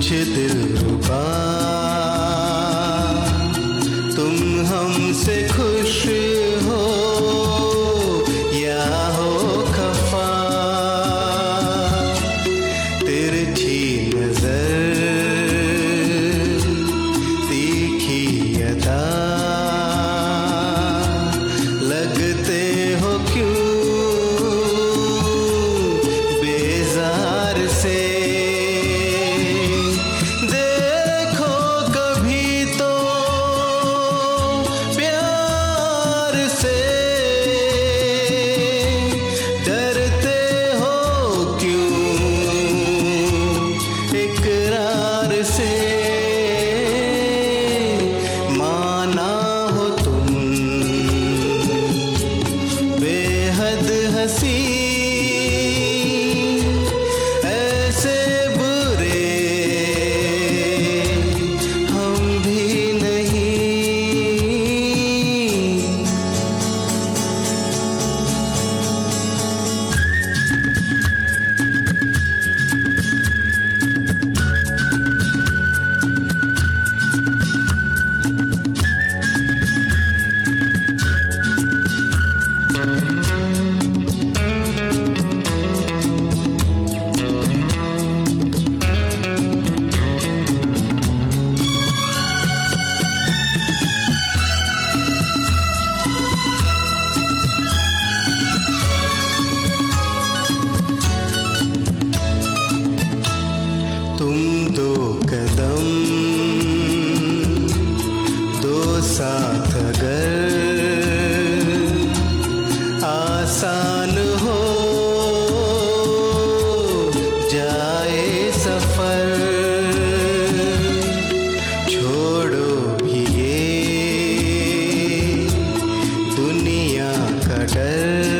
मुझे दिल रुबा तुम हमसे खुश say tell